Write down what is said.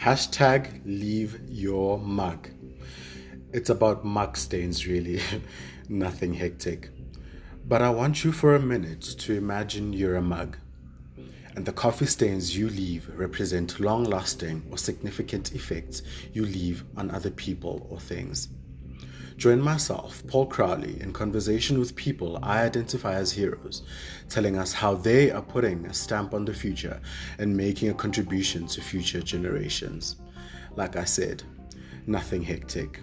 Hashtag leave your mug. It's about mug stains, really. Nothing hectic. But I want you for a minute to imagine you're a mug. And the coffee stains you leave represent long lasting or significant effects you leave on other people or things. Join myself, Paul Crowley, in conversation with people I identify as heroes, telling us how they are putting a stamp on the future and making a contribution to future generations. Like I said, nothing hectic.